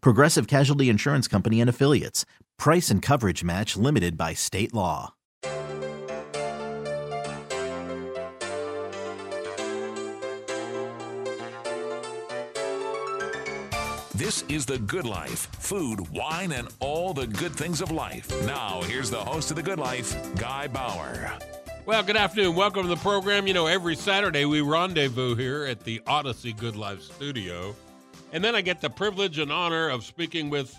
Progressive Casualty Insurance Company and Affiliates. Price and coverage match limited by state law. This is The Good Life food, wine, and all the good things of life. Now, here's the host of The Good Life, Guy Bauer. Well, good afternoon. Welcome to the program. You know, every Saturday we rendezvous here at the Audacy Good Life studio. And then I get the privilege and honor of speaking with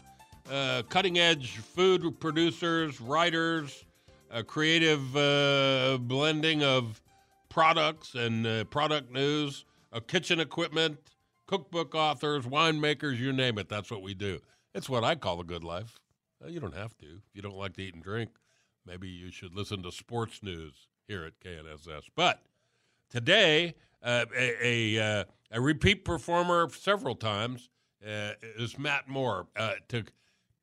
uh, cutting edge food producers, writers, a creative uh, blending of products and uh, product news, kitchen equipment, cookbook authors, winemakers, you name it. That's what we do. It's what I call the good life. Uh, you don't have to. If you don't like to eat and drink, maybe you should listen to sports news here at KNSS. But today, uh, a, a, uh, a, repeat performer several times uh, is Matt Moore. Uh, to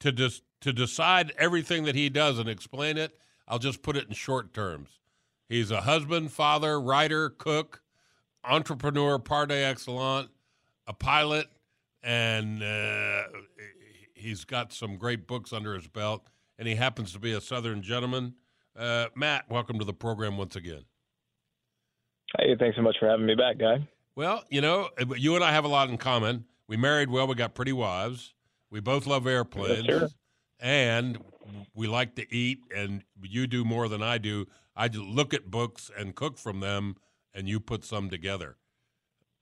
to dis- to decide everything that he does and explain it, I'll just put it in short terms. He's a husband, father, writer, cook, entrepreneur par excellence, a pilot, and uh, he's got some great books under his belt. And he happens to be a Southern gentleman. Uh, Matt, welcome to the program once again. Hey, thanks so much for having me back, guy. Well, you know, you and I have a lot in common. We married well. We got pretty wives. We both love airplanes, yes, and we like to eat. And you do more than I do. I look at books and cook from them, and you put some together.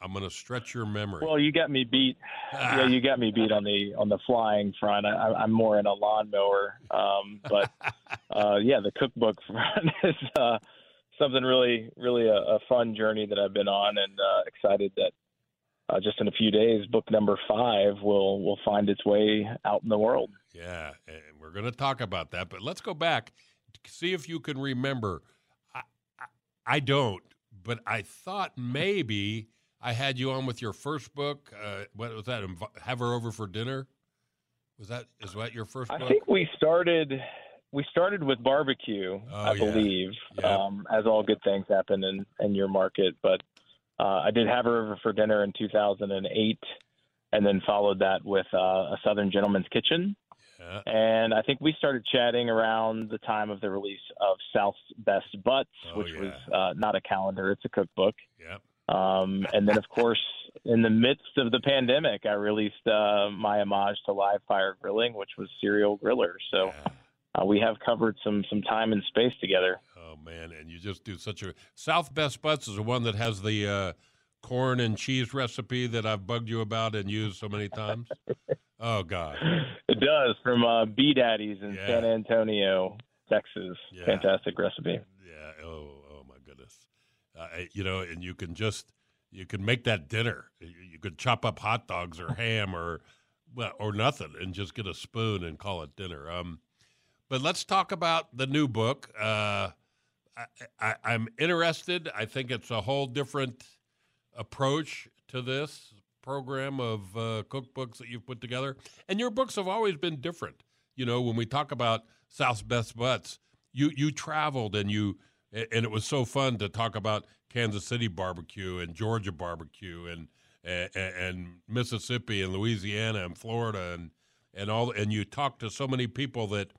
I'm going to stretch your memory. Well, you got me beat. Ah. Yeah, you got me beat on the on the flying front. I, am more in a lawnmower, um, but uh, yeah, the cookbook front is uh, something really, really a, a, fun journey that I've been on, and uh, excited that uh, just in a few days, book number five will will find its way out in the world. Yeah, and we're going to talk about that, but let's go back, see if you can remember. I, I, I don't, but I thought maybe I had you on with your first book. Uh, what was that? Have her over for dinner. Was that is that your first? I book? think we started. We started with barbecue, oh, I yeah. believe, yeah. um, as all good things happen in in your market. But uh, I did have her over for dinner in 2008, and then followed that with uh, a Southern Gentleman's Kitchen. Yeah. And I think we started chatting around the time of the release of South's Best Butts, oh, which was uh, not a calendar; it's a cookbook. Yep. Um, and then, of course, in the midst of the pandemic, I released uh, my homage to live fire grilling, which was Serial Griller. So uh, we have covered some some time and space together. Oh man, and you just do such a South Best Butts is the one that has the uh, corn and cheese recipe that I've bugged you about and used so many times. oh God, it does from uh, B Daddies in yeah. San Antonio, Texas. Yeah. Fantastic recipe. Yeah. Oh oh my goodness. uh, you know, and you can just you can make that dinner. You could chop up hot dogs or ham or well or nothing, and just get a spoon and call it dinner. Um, but let's talk about the new book. Uh, I, am interested. I think it's a whole different approach to this program of uh, cookbooks that you've put together, and your books have always been different. You know, when we talk about South's Best Butts, you you traveled and you and it was so fun to talk about Kansas City barbecue and Georgia barbecue and and, and Mississippi and Louisiana and Florida and and all and you talked to so many people that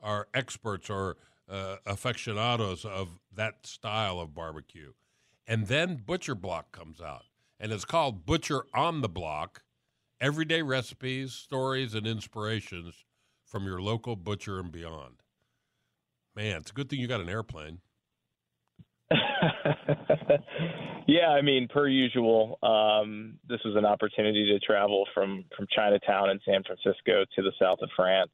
are experts or uh, aficionados of that style of barbecue. And then Butcher Block comes out, and it's called Butcher on the Block: Everyday recipes, stories, and inspirations from your local butcher and beyond. Man, it's a good thing you got an airplane. yeah, I mean, per usual, um, this was an opportunity to travel from from Chinatown in San Francisco to the south of France.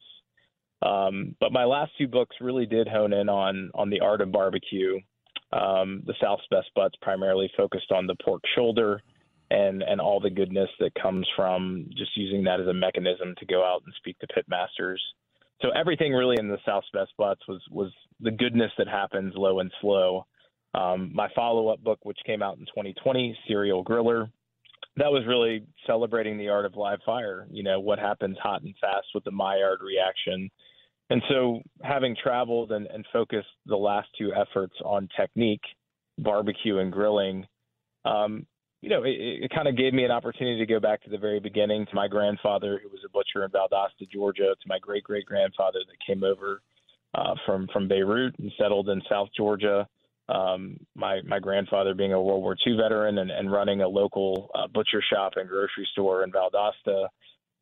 Um, but my last two books really did hone in on on the art of barbecue. Um, the South's Best Butts primarily focused on the pork shoulder and and all the goodness that comes from just using that as a mechanism to go out and speak to pit masters. So everything really in the South's Best Butts was was the goodness that happens low and slow. Um, my follow up book, which came out in 2020, Serial Griller, that was really celebrating the art of live fire. You know, what happens hot and fast with the Maillard reaction. And so, having traveled and, and focused the last two efforts on technique, barbecue and grilling, um, you know, it, it kind of gave me an opportunity to go back to the very beginning to my grandfather, who was a butcher in Valdosta, Georgia, to my great great grandfather that came over uh, from from Beirut and settled in South Georgia um, my my grandfather being a World War II veteran and, and running a local uh, butcher shop and grocery store in Valdosta,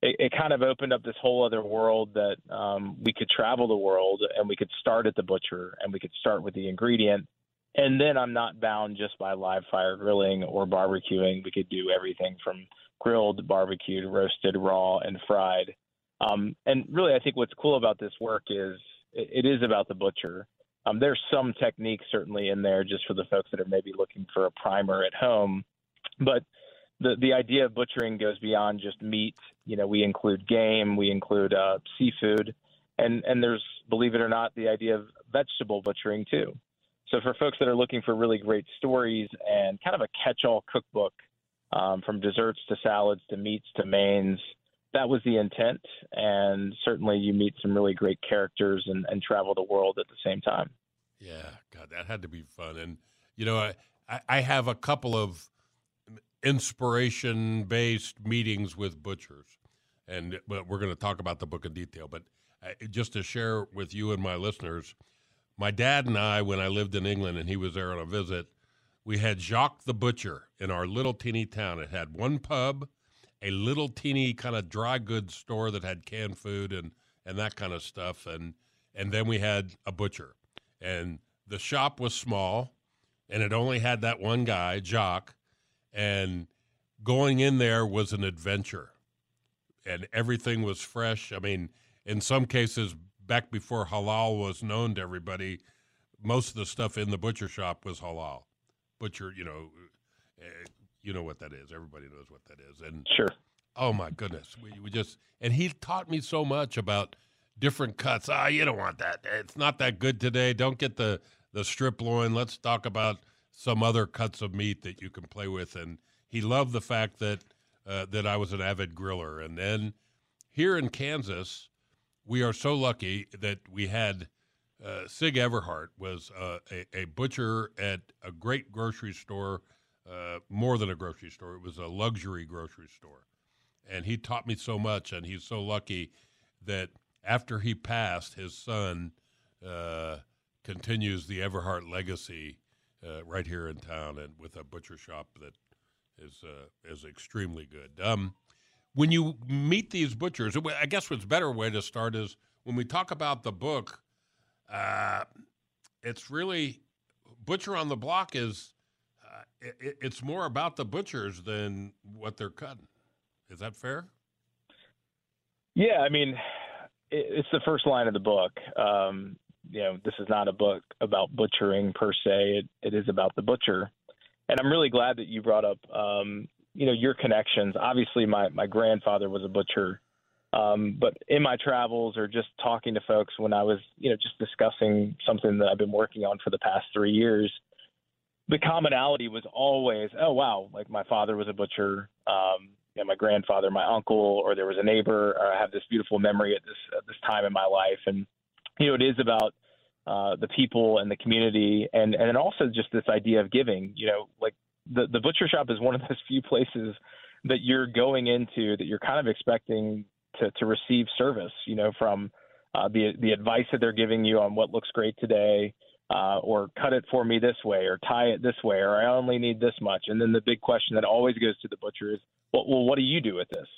it, it, kind of opened up this whole other world that um, we could travel the world and we could start at the butcher and we could start with the ingredient. And then I'm not bound just by live fire grilling or barbecuing. We could do everything from grilled, barbecued, roasted, raw, and fried. Um, and really, I think what's cool about this work is it, it is about the butcher um, there's some techniques certainly in there just for the folks that are maybe looking for a primer at home, but the the idea of butchering goes beyond just meat. You know, we include game, we include uh, seafood, and and there's believe it or not the idea of vegetable butchering too. So for folks that are looking for really great stories and kind of a catch-all cookbook, um, from desserts to salads to meats to mains, that was the intent. And certainly you meet some really great characters and, and travel the world at the same time. Yeah, God, that had to be fun. And, you know, I, I have a couple of inspiration based meetings with butchers. And we're going to talk about the book in detail. But uh, just to share with you and my listeners, my dad and I, when I lived in England and he was there on a visit, we had Jacques the Butcher in our little teeny town. It had one pub a little teeny kind of dry goods store that had canned food and and that kind of stuff and and then we had a butcher and the shop was small and it only had that one guy jock and going in there was an adventure and everything was fresh i mean in some cases back before halal was known to everybody most of the stuff in the butcher shop was halal butcher you know eh, you know what that is. Everybody knows what that is. And sure. Oh my goodness, we, we just and he taught me so much about different cuts. Ah, you don't want that. It's not that good today. Don't get the the strip loin. Let's talk about some other cuts of meat that you can play with. And he loved the fact that uh, that I was an avid griller. And then here in Kansas, we are so lucky that we had uh, Sig Everhart was uh, a, a, butcher at a great grocery store uh, more than a grocery store. It was a luxury grocery store. And he taught me so much, and he's so lucky that after he passed, his son uh, continues the Everhart legacy uh, right here in town and with a butcher shop that is uh, is extremely good. Um, when you meet these butchers, I guess what's better way to start is when we talk about the book. Uh, it's really Butcher on the Block is it, it's more about the butchers than what they're cutting. Is that fair? Yeah, I mean, it's the first line of the book. Um, you know, this is not a book about butchering per se. It, it is about the butcher, and I'm really glad that you brought up, um, you know, your connections. Obviously, my my grandfather was a butcher, um, but in my travels or just talking to folks when I was, you know, just discussing something that I've been working on for the past three years the commonality was always, oh wow, like my father was a butcher, um, you know, my grandfather, my uncle, or there was a neighbor. Or I have this beautiful memory at this at this time in my life, and you know, it is about uh, the people and the community, and and also just this idea of giving. You know, like the the butcher shop is one of those few places that you're going into that you're kind of expecting to to receive service. You know, from uh, the the advice that they're giving you on what looks great today uh, or cut it for me this way, or tie it this way, or I only need this much. And then the big question that always goes to the butcher is, well, well what do you do with this?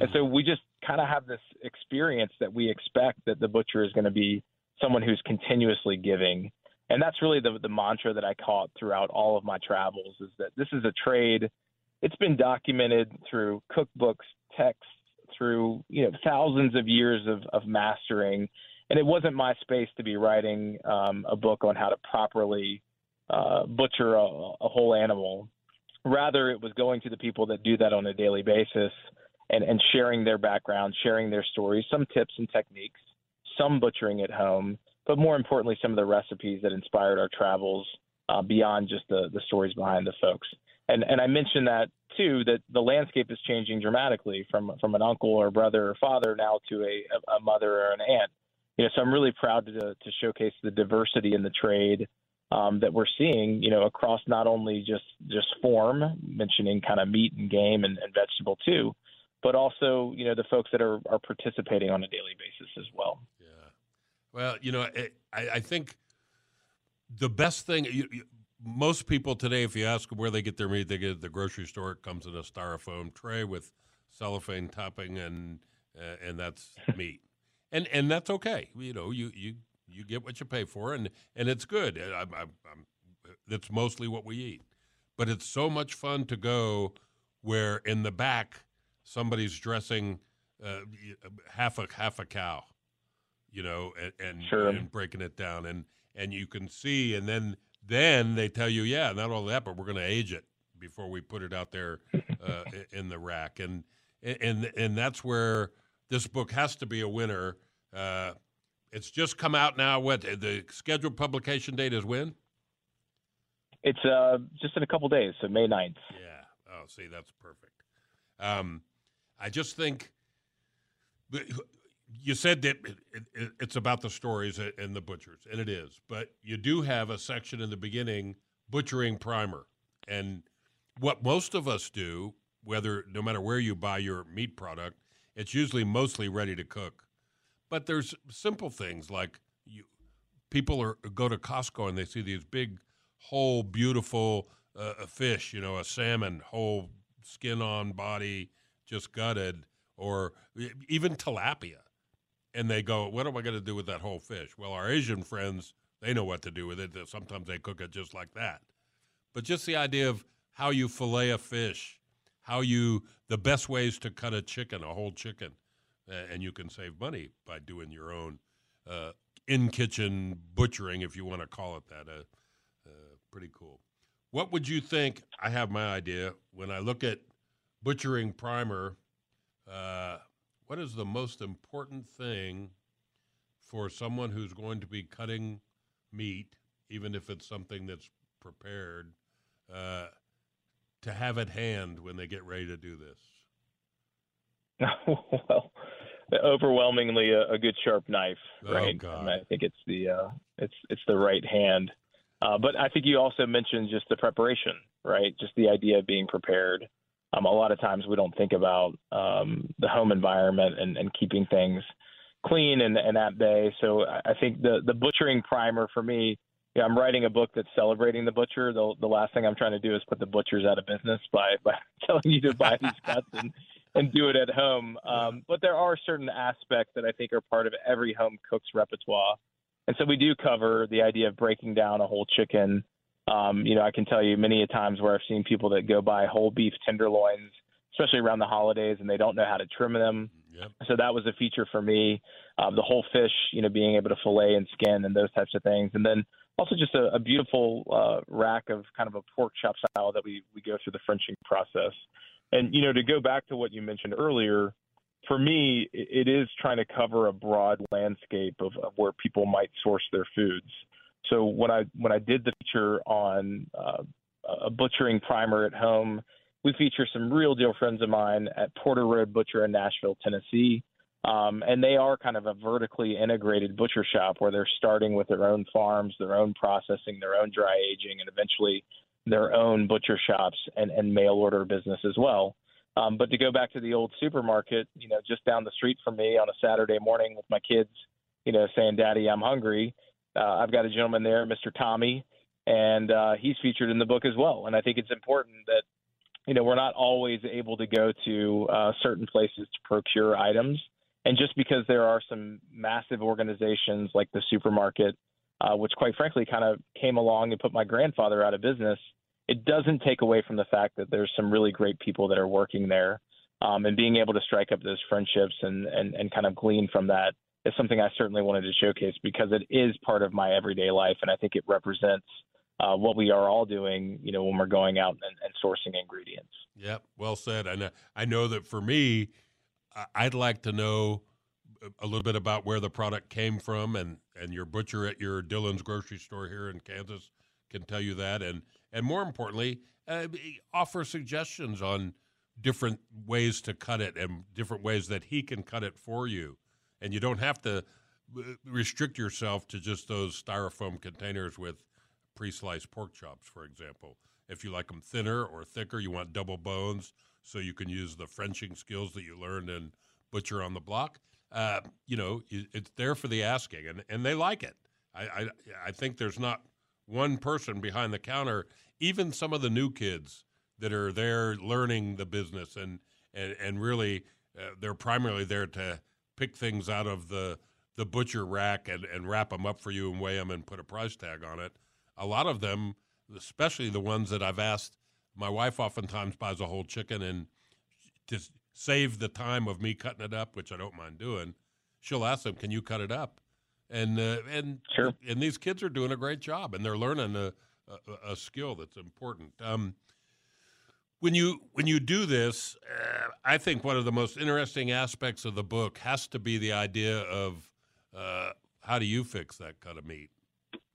And so we just kind of have this experience that we expect that the butcher is going to be someone who's continuously giving. And that's really the, the mantra that I caught throughout all of my travels is that this is a trade. It's been documented through cookbooks, texts, through you know thousands of years of, of mastering. And it wasn't my space to be writing um, a book on how to properly uh, butcher a, a whole animal. Rather, it was going to the people that do that on a daily basis and, and sharing their background, sharing their stories, some tips and techniques, some butchering at home, but more importantly, some of the recipes that inspired our travels uh, beyond just the, the stories behind the folks. And, and I mentioned that too, that the landscape is changing dramatically from, from an uncle or brother or father now to a, a mother or an aunt. You know, so I'm really proud to, to showcase the diversity in the trade um, that we're seeing, you know, across not only just just form, mentioning kind of meat and game and, and vegetable too, but also you know the folks that are are participating on a daily basis as well. Well, you know, I, I think the best thing. You, you, most people today, if you ask them where they get their meat, they get it at the grocery store. It comes in a styrofoam tray with cellophane topping, and uh, and that's meat, and and that's okay. You know, you you you get what you pay for, and and it's good. I, I, I'm, that's mostly what we eat, but it's so much fun to go where in the back somebody's dressing uh, half a half a cow, you know, and and, sure. and breaking it down, and and you can see, and then then they tell you, yeah, not all that, but we're going to age it before we put it out there uh, in the rack, and and and that's where this book has to be a winner. Uh, it's just come out now. What the scheduled publication date is when? It's uh, just in a couple days, so May 9th. Yeah. Oh, see, that's perfect. Um, I just think you said that it, it, it's about the stories and the butchers, and it is. But you do have a section in the beginning, butchering primer, and what most of us do, whether no matter where you buy your meat product, it's usually mostly ready to cook. But there's simple things like you, people are go to Costco and they see these big, whole, beautiful uh, fish, you know, a salmon, whole skin on body, just gutted, or even tilapia. And they go, What am I going to do with that whole fish? Well, our Asian friends, they know what to do with it. Sometimes they cook it just like that. But just the idea of how you fillet a fish, how you, the best ways to cut a chicken, a whole chicken, and you can save money by doing your own uh, in kitchen butchering, if you want to call it that. Uh, uh, pretty cool. What would you think? I have my idea. When I look at butchering primer, uh, what is the most important thing for someone who's going to be cutting meat, even if it's something that's prepared, uh, to have at hand when they get ready to do this? well, overwhelmingly a, a, good sharp knife, oh, right? God. And I think it's the uh, it's it's the right hand. Uh, but I think you also mentioned just the preparation, right? Just the idea of being prepared. Um, a lot of times we don't think about um, the home environment and, and keeping things clean and, and at bay. So I think the the butchering primer for me, yeah, I'm writing a book that's celebrating the butcher. The, the last thing I'm trying to do is put the butchers out of business by by telling you to buy these cuts and and do it at home. Um, but there are certain aspects that I think are part of every home cook's repertoire. And so we do cover the idea of breaking down a whole chicken. Um, you know, I can tell you many a times where I've seen people that go buy whole beef tenderloins, especially around the holidays, and they don't know how to trim them. Yep. So that was a feature for me. Uh, the whole fish, you know, being able to fillet and skin and those types of things. And then also just a, a beautiful uh, rack of kind of a pork chop style that we, we go through the Frenching process. And you know, to go back to what you mentioned earlier, for me, it is trying to cover a broad landscape of, of where people might source their foods. So when I when I did the feature on uh, a butchering primer at home, we feature some real deal friends of mine at Porter Road Butcher in Nashville, Tennessee. Um, and they are kind of a vertically integrated butcher shop where they're starting with their own farms, their own processing, their own dry aging, and eventually their own butcher shops and, and mail order business as well. Um, but to go back to the old supermarket, you know, just down the street from me on a Saturday morning with my kids, you know, saying, Daddy, I'm hungry. Uh, I've got a gentleman there, Mr. Tommy, and uh, he's featured in the book as well. And I think it's important that you know, we're not always able to go to uh, certain places to procure items. And just because there are some massive organizations like the supermarket, uh, which quite frankly kind of came along and put my grandfather out of business, it doesn't take away from the fact that there's some really great people that are working there. Um, and being able to strike up those friendships and, and, and kind of glean from that is something I certainly wanted to showcase because it is part of my everyday life. And I think it represents uh, what we are all doing, you know, when we're going out and, and sourcing ingredients. Yep, well said. And I know that for me, I'd like to know a little bit about where the product came from, and and your butcher at your Dillon's grocery store here in Kansas can tell you that, and and more importantly, uh, offer suggestions on different ways to cut it and different ways that he can cut it for you, and you don't have to uh, restrict yourself to just those styrofoam containers with pre-sliced pork chops, for example. If you like them thinner or thicker, you want double bones, so you can use the Frenching skills that you learned in Butcher on the Block. Uh, you know, it's there for the asking, and, and they like it. I, I, I think there's not one person behind the counter, even some of the new kids that are there learning the business and and, and really uh, they're primarily there to pick things out of the the butcher rack and, and wrap them up for you and weigh them and put a price tag on it a lot of them, especially the ones that I've asked, my wife oftentimes buys a whole chicken and to save the time of me cutting it up, which I don't mind doing, she'll ask them, "Can you cut it up?" And uh, and sure. and these kids are doing a great job, and they're learning a a, a skill that's important. Um, when you when you do this, uh, I think one of the most interesting aspects of the book has to be the idea of uh, how do you fix that cut of meat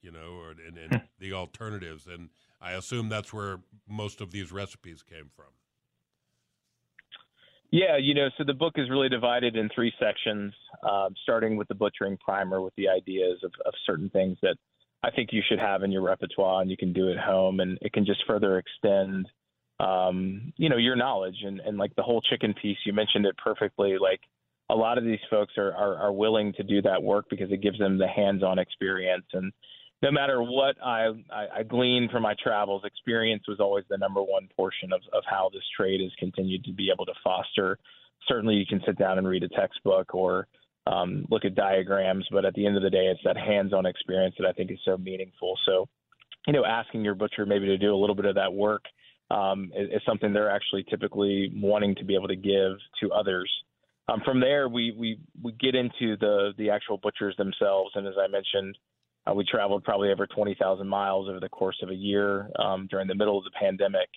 you know, or, and, and the alternatives. And I assume that's where most of these recipes came from. Yeah, you know, so the book is really divided in three sections, uh, starting with the butchering primer with the ideas of, of certain things that I think you should have in your repertoire and you can do at home, and it can just further extend, um, you know, your knowledge and, and like the whole chicken piece. You mentioned it perfectly. Like a lot of these folks are, are, are willing to do that work because it gives them the hands-on experience and no matter what I, I, I gleaned from my travels, experience was always the number one portion of, of how this trade has continued to be able to foster. Certainly, you can sit down and read a textbook or um, look at diagrams, but at the end of the day, it's that hands-on experience that I think is so meaningful. So, you know, asking your butcher maybe to do a little bit of that work um, is, is something they're actually typically wanting to be able to give to others. Um, from there, we, we we get into the the actual butchers themselves, and as I mentioned, uh, we traveled probably over 20,000 miles over the course of a year um, during the middle of the pandemic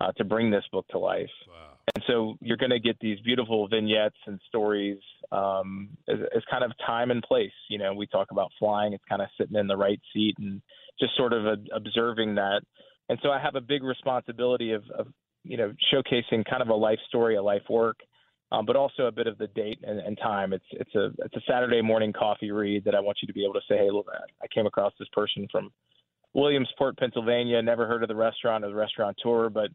uh, to bring this book to life. Wow. And so you're going to get these beautiful vignettes and stories um, as, as, kind of time and place. You know, we talk about flying, it's kind of sitting in the right seat and just sort of a, observing that. And so I have a big responsibility of, of, you know, showcasing kind of a life story, a life work, um, but also a bit of the date and, and, time. It's it's a it's a Saturday morning coffee read that I want you to be able to say, hey, look, I came across this person from Williamsport, Pennsylvania. Never heard of the restaurant or the restaurateur, but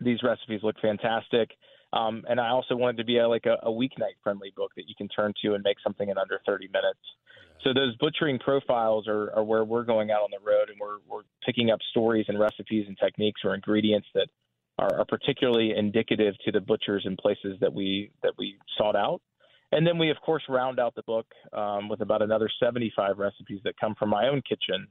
these recipes look fantastic. Um, and I also wanted to be a, like a, a weeknight friendly book that you can turn to and make something in under 30 minutes. So those butchering profiles are, are where we're going out on the road and we're, we're picking up stories and recipes and techniques or ingredients that are, are particularly indicative to the butchers and places that we that we sought out. And then we, of course, round out the book um, with about another 75 recipes that come from my own kitchen.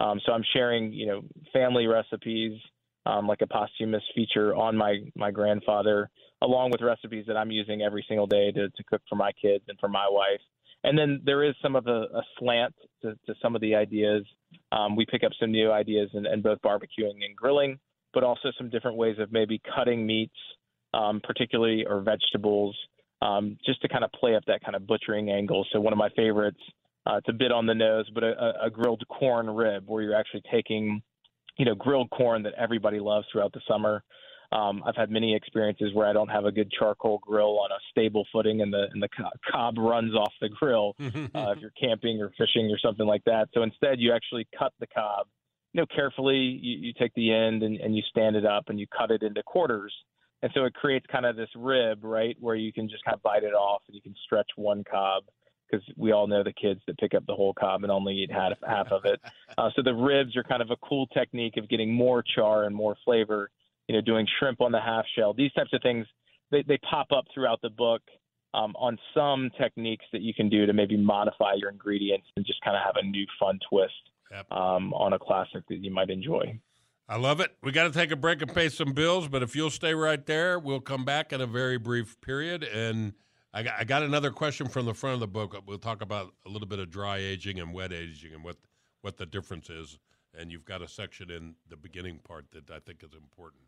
Um, so I'm sharing, you know, family recipes, um, like a posthumous feature on my my grandfather, along with recipes that I'm using every single day to, to cook for my kids and for my wife. And then there is some of a, a slant to, to, some of the ideas. Um, we pick up some new ideas in, in both barbecuing and grilling but also some different ways of maybe cutting meats, um, particularly or vegetables, um, just to kind of play up that kind of butchering angle. So one of my favorites, uh, it's a bit on the nose, but a, a grilled corn rib, where you're actually taking, you know, grilled corn that everybody loves throughout the summer. Um, I've had many experiences where I don't have a good charcoal grill on a stable footing, and the and the cob runs off the grill uh, if you're camping or fishing or something like that. So instead, you actually cut the cob you know, carefully you, you take the end and, and you stand it up and you cut it into quarters. And so it creates kind of this rib, right, where you can just kind of bite it off and you can stretch one cob because we all know the kids that pick up the whole cob and only eat half half of it. Uh, so the ribs are kind of a cool technique of getting more char and more flavor you know, doing shrimp on the half shell. These types of things they, they pop up throughout the book um, on some techniques that you can do to maybe modify your ingredients and just kind of have a new fun twist yep. um, on a classic that you might enjoy. I love it. We got to take a break and pay some bills, but if you'll stay right there, we'll come back in a very brief period. And I got, I got another question from the front of the book. We'll talk about a little bit of dry aging and wet aging and what what the difference is. And you've got a section in the beginning part that I think is important.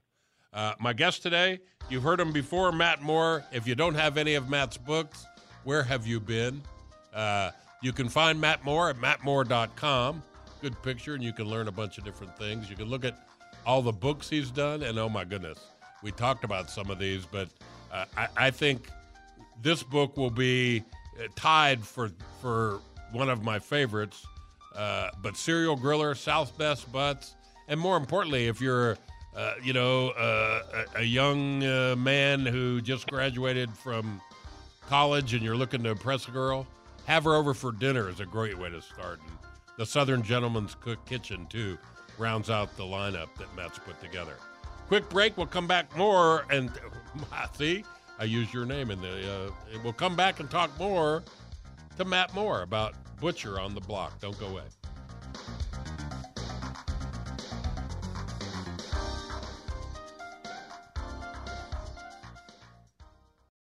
Uh, my guest today, you've heard him before, Matt Moore. If you don't have any of Matt's books, where have you been? Uh, you can find Matt Moore at mattmoore.com. Good picture, and you can learn a bunch of different things. You can look at all the books he's done, and oh my goodness, we talked about some of these, but uh, I, I, think this book will be uh, tied for for one of my favorites. Uh, but Serial Griller, South Best Butts, and more importantly, if you're uh, you know, uh, a, a, young uh, man who just graduated from college and you're looking to impress a girl, have her over for dinner is a great way to start. And the Southern Gentleman's Cook Kitchen, too, rounds out the lineup that Matt's put together. Quick break. We'll come back more. And see, I use your name in the. Uh, we'll come back and talk more to Matt Moore about Butcher on the Block. Don't go away.